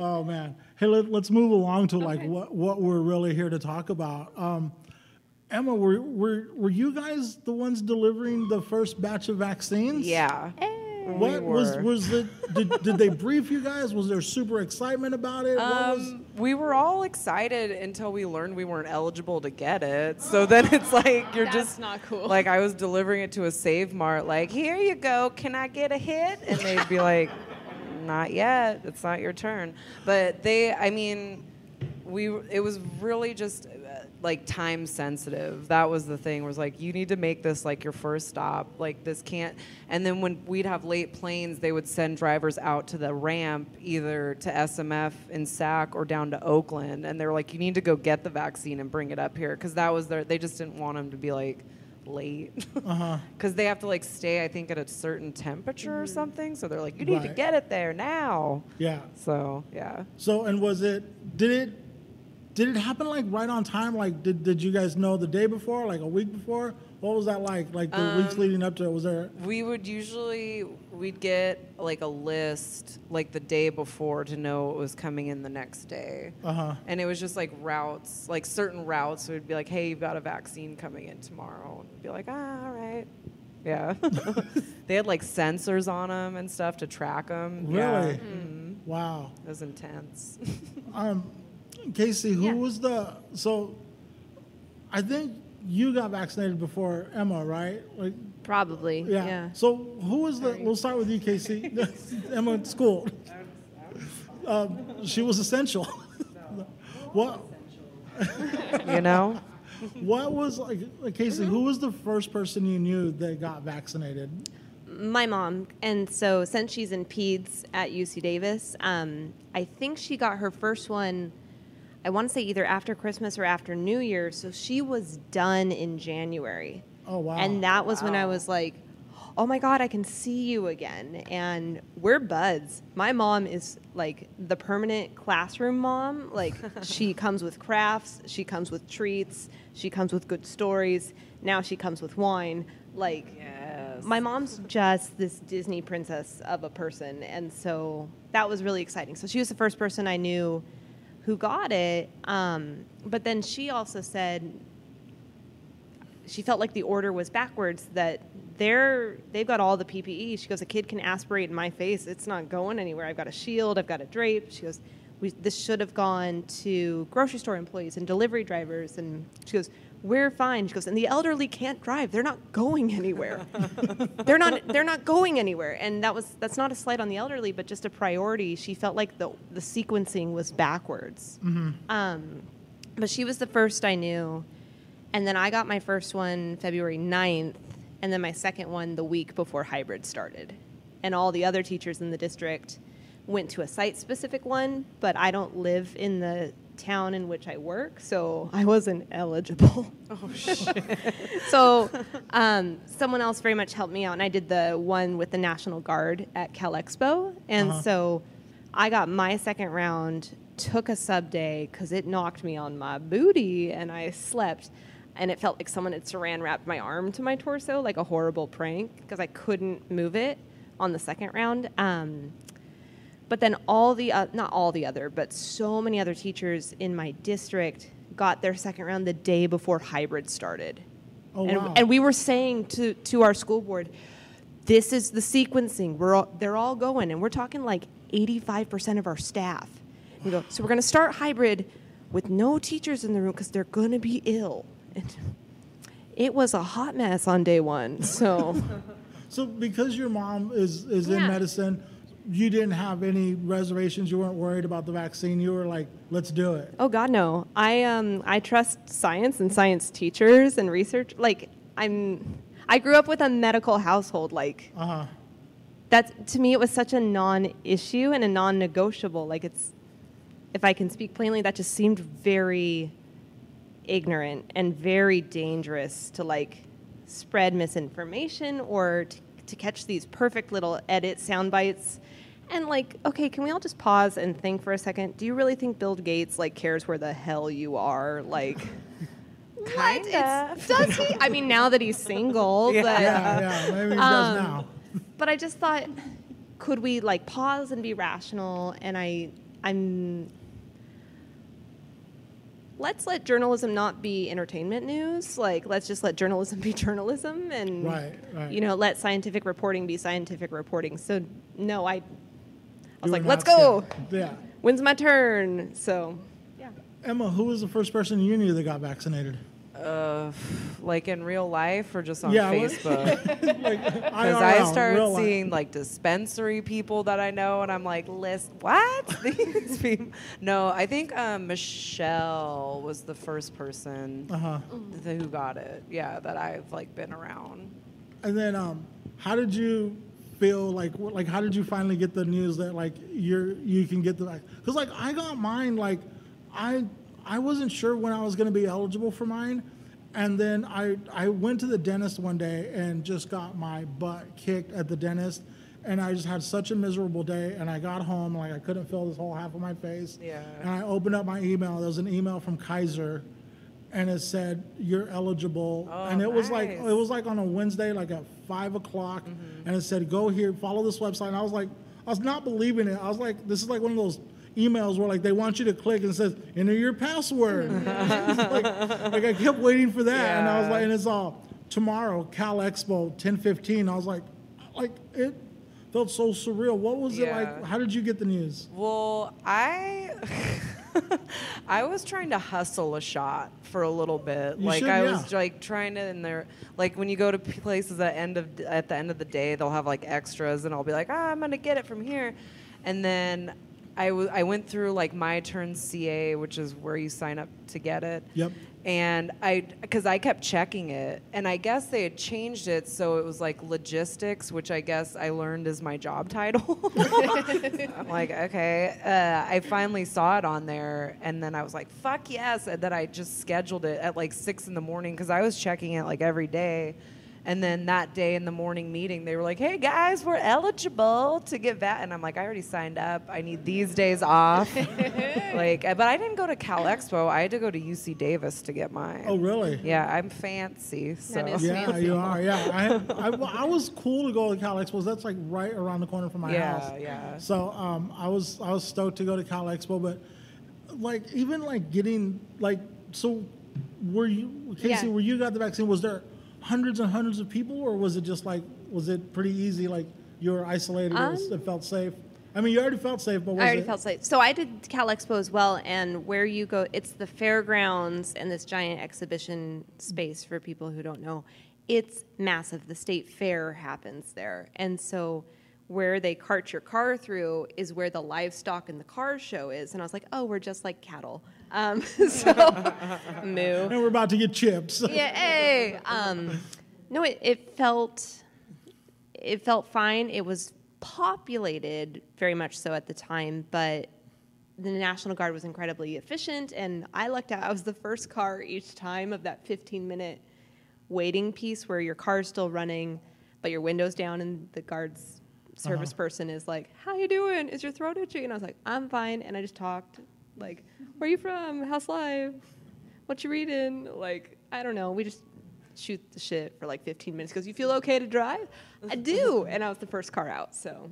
Oh man. Hey, let, us move along to like Okay. what what we're really here to talk about. Um, Emma, were, were were you guys the ones delivering the first batch of vaccines? Yeah. What was were. was it? Did, did they brief you guys? Was there super excitement about it? what was? Um, we were all excited until we learned we weren't eligible to get it. So then it's like you're That's just not cool. Like I was delivering it to a Save Mart, like here you go, can I get a hit? And they'd be like, not yet, it's not your turn. But they, I mean, we it was really just like time sensitive that was the thing was like you need to make this like your first stop like this can't and then when we'd have late planes they would send drivers out to the ramp either to smf in sac or down to oakland and they were like you need to go get the vaccine and bring it up here because that was their they just didn't want them to be like late Uh-huh. because they have to like stay i think at a certain temperature or something so they're like you need to get it there now Yeah. so yeah So and was it? Did it? Did it happen like right on time? Like did did you guys know the day before? Like a week before? What was that like? Like the weeks Um, leading up to it? Was there? We would usually we'd get like a list like the day before to know what was coming in the next day. Uh huh. And it was just like routes, like certain routes would be like, "Hey, you've got a vaccine coming in tomorrow." And be like, "Ah, all right." Yeah. they had like sensors on them and stuff to track them. Really? hmm Wow. It was intense. Um, Casey, who Yeah. was the so? I think you got vaccinated before Emma, right? Like, Probably. yeah. Yeah. So who was the? We'll start with you, Casey. Emma at school. Um, she was essential. what? you know? What was like, like, Casey? Who was the first person you knew that got vaccinated? my mom, and so since she's in peds at UC Davis, um, I think she got her first one. I want to say either after Christmas or after New Year. So she was done in January. Oh wow. And that was when I was like, oh my God, I can see you again. And we're buds. My mom is like the permanent classroom mom. Like, she comes with crafts, she comes with treats, she comes with good stories. Now she comes with wine. Like, Yes. my mom's just this Disney princess of a person. And so that was really exciting. So she was the first person I knew who got it. Um, but then she also said, she felt like the order was backwards that they're they've got all the PPE. She goes, a kid can aspirate in my face. It's not going anywhere. I've got a shield. I've got a drape. She goes, this should have gone to grocery store employees and delivery drivers. And she goes, we're fine. She goes, and the elderly can't drive. They're not going anywhere. they're not they're not going anywhere. And that was that's not a slight on the elderly, but just a priority. She felt like the the sequencing was backwards. Um, but she was the first I knew. And then I got my first one February 9th, and then my second one the week before hybrid started. And all the other teachers in the district went to a site specific one, but I don't live in the town in which I work, so I wasn't eligible. oh shit. so um, someone else very much helped me out, and I did the one with the National Guard at Cal Expo, and Uh-huh. so I got my second round, took a sub day because it knocked me on my booty, and I slept, and it felt like someone had saran wrapped my arm to my torso, like a horrible prank, because I couldn't move it on the second round. Um, but then all the uh, not all the other, but so many other teachers in my district got their second round the day before hybrid started. Oh, and, wow. and we were saying to, to our school board, this is the sequencing. We're all, they're all going, and we're talking like 85% of our staff. We go, so we're going to start hybrid with no teachers in the room because they're going to be ill. And it was a hot mess on day one. So So because your mom is is in medicine, you didn't have any reservations. You weren't worried about the vaccine. You were like, let's do it. Oh God, no. I um I trust science and science teachers and research. Like I'm, I grew up with a medical household. Like Uh huh. that to me, it was such a non-issue and a non-negotiable. Like it's, if I can speak plainly, that just seemed very ignorant and very dangerous to like spread misinformation or to, to catch these perfect little edit sound bites. And like, okay, can we all just pause and think for a second? Do you really think Bill Gates like cares where the hell you are? Like, What? It's, does he? I mean, now that he's single, Yeah. but Yeah, yeah, maybe he does Um, now. but I just thought, could we like pause and be rational? And I, I'm. Let's let journalism not be entertainment news. Like, let's just let journalism be journalism, and Right, right. you know, let scientific reporting be scientific reporting. So, no, I, I was You like, let's go. Yeah. When's my turn? So, yeah. Emma, who was the first person you knew that got vaccinated? Uh, like in real life or just on Yeah, Facebook? Because IRL, I real started life. seeing like dispensary people that I know, and I'm like, list what? These people. No, I think um, Michelle was the first person Uh-huh. th- who got it. Yeah, that I've like been around. And then, um, how did you feel like? Like, how did you finally get the news that like you're you can get the? Because like I got mine. Like, I I wasn't sure when I was going to be eligible for mine, and then I I went to the dentist one day and just got my butt kicked at the dentist. And I just had such a miserable day, and I got home like I couldn't feel this whole half of my face. Yeah. And I opened up my email. There was an email from Kaiser, and it said you're eligible. Oh, and it was like it was like on a Wednesday, like at five o'clock, mm-hmm. and it said go here, follow this website. And I was like, I was not believing it. I was like, this is like one of those emails where like they want you to click and it says enter your password. like, like I kept waiting for that, and I was like, and it's all tomorrow, Cal Expo, ten fifteen. I was like, like it felt so surreal. What was it like? How did you get the news? Well, I I was trying to hustle a shot for a little bit. You like should, I yeah. was like trying to in there like when you go to places at end of at the end of the day, they'll have like extras and I'll be like, "Ah, I'm going to get it from here." And then I w- I went through like my turn CA, which is where you sign up to get it. Yep. And I, because I kept checking it, and I guess they had changed it so it was like logistics, which I guess I learned is my job title. I'm like, okay. Uh, I finally saw it on there, and then I was like, fuck yes. And then I just scheduled it at like six in the morning because I was checking it like every day. And then that day in the morning meeting, they were like, "Hey guys, we're eligible to get that." And I'm like, "I already signed up. I need these days off." like, uh, but I didn't go to Cal Expo. I had to go to UC Davis to get mine. Oh, really? Yeah, I'm fancy. So. That is Yeah, fancy. you are. Yeah, I, I, I was cool to go to Cal Expo. That's like right around the corner from my Yeah, house. yeah. So um, I was I was stoked to go to Cal Expo, but like even like getting like so, were you Casey? Yeah. Were you got the vaccine? Was there hundreds and hundreds of people, or was it just like was it pretty easy? Like you were isolated, it, was, Um, it felt safe. I mean, you already felt safe, but was I already it? felt safe. So I did Cal Expo as well, and where you go, it's the fairgrounds and this giant exhibition space for people who don't know. It's massive. The state fair happens there, and so where they cart your car through is where the livestock and the car show is. And I was like, oh, we're just like cattle. Um, so moo. and we're about to get chips. Yeah, hey. Um, no, it, it felt it felt fine. It was populated very much so at the time, but the National Guard was incredibly efficient, and I lucked out. I was the first car each time of that 15 minute waiting piece where your car's still running, but your window's down, and the guard's service person is like, "How you doing? Is your throat itchy?" And I was like, "I'm fine," and I just talked like, "Where are you from? How's life? What you reading?" Like, I don't know. We just shoot the shit for like 15 minutes because you feel okay to drive. I do, and I was the first car out, so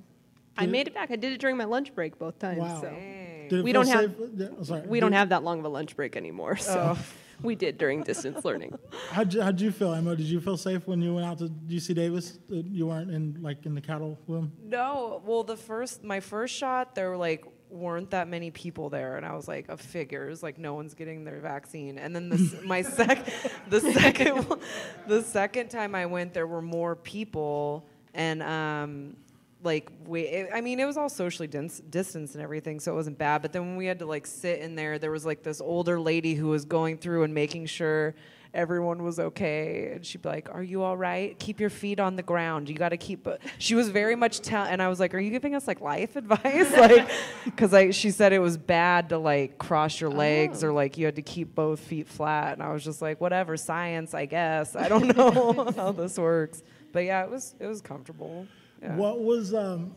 I made it back. I did it during my lunch break both times. Wow. So Dang. Did it We don't have- Yeah, oh, sorry. we don't have that long of a lunch break anymore. So Oh. we did during distance learning. How'd you, how'd you feel, Emma? Did you feel safe when you went out to UC Davis? You weren't in like in the cattle room? No, well, the first, my first shot, there were like weren't that many people there, and I was like, of figures, like no one's getting their vaccine. And then the my sec, the second, the second time I went, there were more people, and um, like we, I mean, it was all socially dis- distanced and everything, so it wasn't bad. But then when we had to like sit in there, there was like this older lady who was going through and making sure everyone was okay. And she'd be like are you all right? Keep your feet on the ground. You got to keep she was very much tell and i was like are you giving us like life advice? Like because i she said it was bad to like cross your legs or like you had to keep both feet flat. And i was just like whatever science i guess. I don't know how this works. But yeah it was it was comfortable. Yeah. What was um,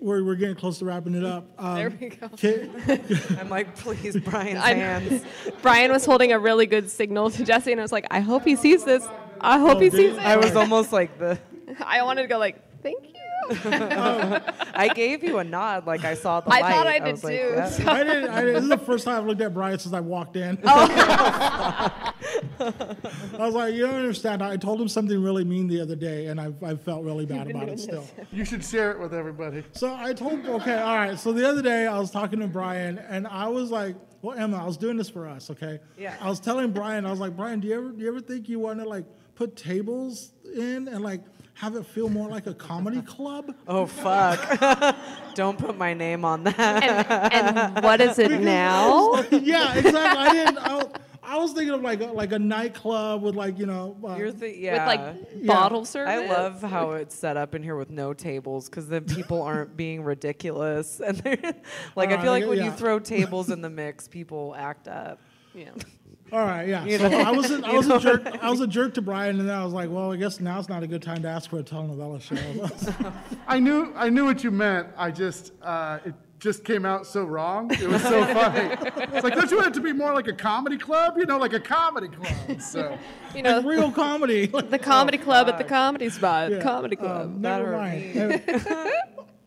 we're, we're getting close to wrapping it up. Um, There we go. Ki- I'm like, please, Brian's I'm- hands. Brian was holding a really good signal to Jesse, and I was like, I hope he sees this. I hope Oh, he sees it. I was almost like the. I wanted to go like, thank you. I gave you a nod, like I saw the I light. thought I did was like, too. yeah. so- I didn't, I didn't. This is the first time I've looked at Brian since I walked in. Oh. I was like, you don't understand. I told him something really mean the other day, and I, I felt really bad been about doing it still. You should share it with everybody. So I told, okay, all right. So the other day I was talking to Brian, and I was like, well, Emma, I was doing this for us, okay? Yeah. I was telling Brian, I was like, Brian, do you ever, do you ever think you want to like put tables in and like have it feel more like a comedy club? Oh fuck! Don't put my name on that. and, and what is it now? yeah, exactly. I didn't. I, I was thinking of like a, like a nightclub with like you know. Uh, You're the, yeah. With like bottle service. I love how it's set up in here with no tables because then people aren't being ridiculous and they're like I Alright, feel like yeah, when yeah. you throw tables in the mix, people act up. Yeah. All right, yeah. So I was a, I was a jerk. I was a jerk to Brian, and then I was like, well, I guess now's not a good time to ask for a telenovela show. I knew I knew what you meant. I just uh, it just came out so wrong. It was so funny. It's like don't you want it to be more like a comedy club? You know, like a comedy club. So You know, like real comedy. the comedy club at the comedy spot. Yeah. Comedy club. Um, That never mind.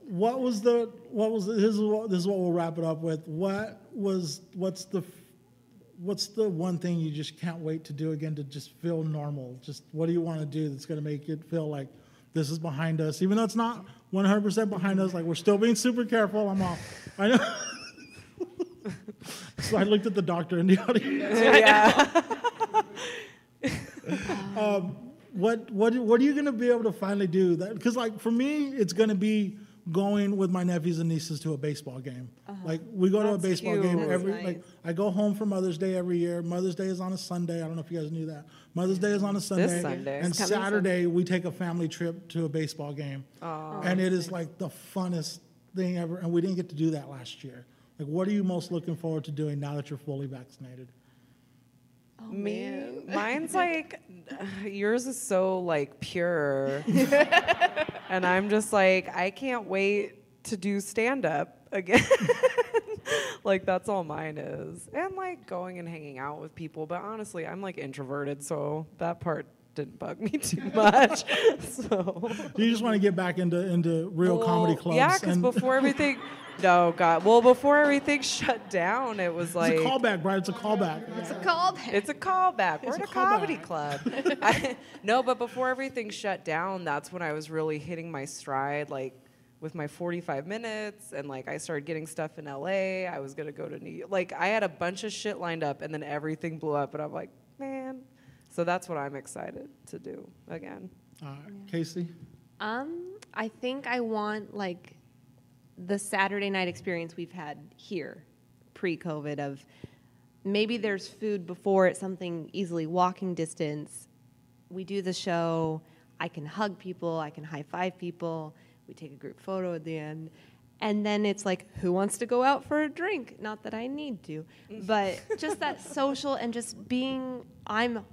what was the what was the, this is what this is what we'll wrap it up with. What was what's the what's the one thing you just can't wait to do again to just feel normal? Just what do you want to do that's going to make it feel like this is behind us, even though it's not 100% behind us. Like we're still being super careful. I'm all I know. so I looked at the doctor in the audience. yeah. Um, what what what are you going to be able to finally do that because like for me it's going to be going with my nephews and nieces to a baseball game. Uh-huh. Like we go to a baseball cute. game That's every nice. like i go home for mother's day every year. Mother's day is on a sunday. I don't know if you guys knew that. Mother's day is on a sunday. Sunday. and It's coming saturday we take a family trip to a baseball game. And it is like the funnest thing ever. And we didn't get to do that last year. Like what are you most looking forward to doing now that you're fully vaccinated Oh, Me, man. mine's like yours is so like pure, and I'm just like I can't wait to do stand up again. like that's all mine is, and like going and hanging out with people. But honestly, I'm like introverted, so that part didn't bug me too much. so you just want to get back into into real comedy clubs Yeah, because before everything, no God, well before everything shut down, it was like it's a callback, Brian. It's a callback. It's a callback. It's a callback. We're It's at a a comedy club. I, no, but before everything shut down, that's when I was really hitting my stride, like with my 45 minutes, and like I started getting stuff in LA. I was gonna go to New York. Like I had a bunch of shit lined up, and then everything blew up, and I'm like, man. So that's what I'm excited to do again. All right, Casey. Um, I think I want like the Saturday night experience we've had here pre-COVID of maybe there's food before it's something easily walking distance. We do the show, I can hug people, I can high five people, we take a group photo at the end. And then it's like, who wants to go out for a drink? Not that I need to, but just that social and just being, I'm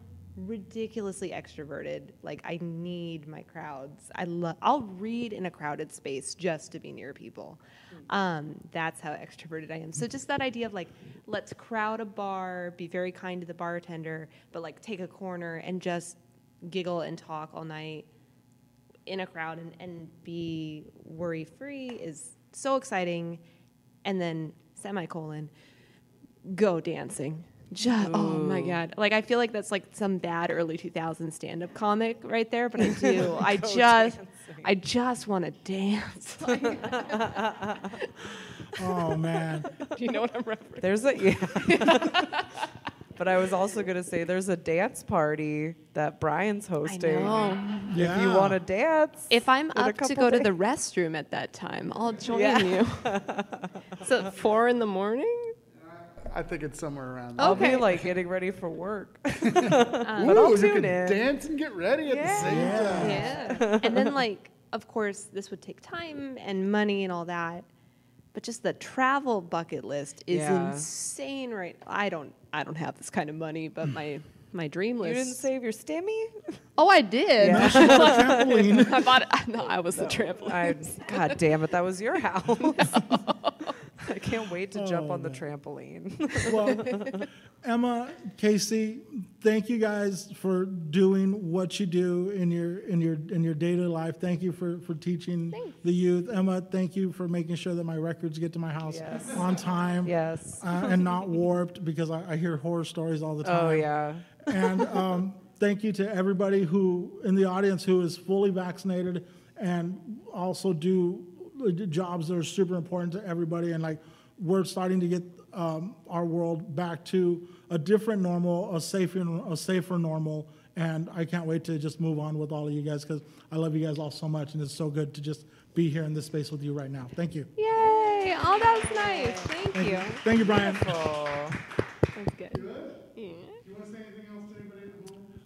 ridiculously extroverted. Like I need my crowds. I love. I'll read in a crowded space just to be near people. Um, that's how extroverted I am. So just that idea of like, let's crowd a bar, be very kind to the bartender, but like take a corner and just giggle and talk all night in a crowd and, and be worry free is so exciting. And then semicolon, go dancing. Just, oh my god! Like I feel like that's like some bad early 2000s stand-up comic right there, but I do. I just, dancing. I just want to dance. Like, Oh man, do you know what I'm referencing? There's a yeah. but I was also gonna say there's a dance party that Brian's hosting. I hosting. know. yeah. If you want to dance, If I'm up to couple go to the restroom at that time, I'll join Yeah. you. so four in the morning. I think it's somewhere around There. I'll Okay. be like getting ready for work. there. but um, I'll Ooh, you tune could in. dance and get ready at the same Yeah. time. Yeah. and then like, of course, this would take time and money and all that. But just the travel bucket list is Yeah. insane right I don't I don't have this kind of money, but hmm. my my dream was. You didn't save your stimmy? oh, I did. Yeah. Trampoline. I bought it. No, I was the trampoline. I, God damn it, that was your house. I can't wait to jump on the trampoline. well, Emma, Casey, thank you guys for doing what you do in your in your in your daily life. Thank you for for teaching Thanks. the youth. Emma, thank you for making sure that my records get to my house Yes. on time. yes. Uh, and not warped because I, I hear horror stories all the time. Oh, yeah. And um, thank you to everybody who in the audience who is fully vaccinated and also do jobs that are super important to everybody. And like we're starting to get um, our world back to a different normal, a safer, a safer normal. And I can't wait to just move on with all of you guys because I love you guys all so much, and it's so good to just be here in this space with you right now. Thank you. Yay! Oh, that was nice. Thank, Thank you. you. Thank you, Brian. Oh. That's good. Yeah. You want to say anything else to anybody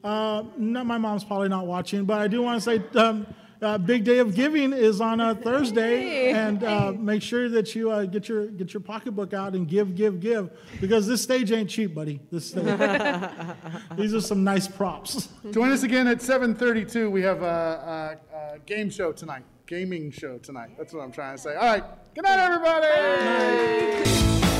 in? Uh, no, my mom's probably not watching, but I do want to say um, uh, Big Day of Giving is on a Thursday, and uh, make sure that you uh, get your get your pocketbook out and give, give, give, because this stage ain't cheap, buddy. This stage. These are some nice props. Join us again at 7:32. We have a, a, a game show tonight, gaming show tonight. That's what I'm trying to say. All right. Good night, everybody.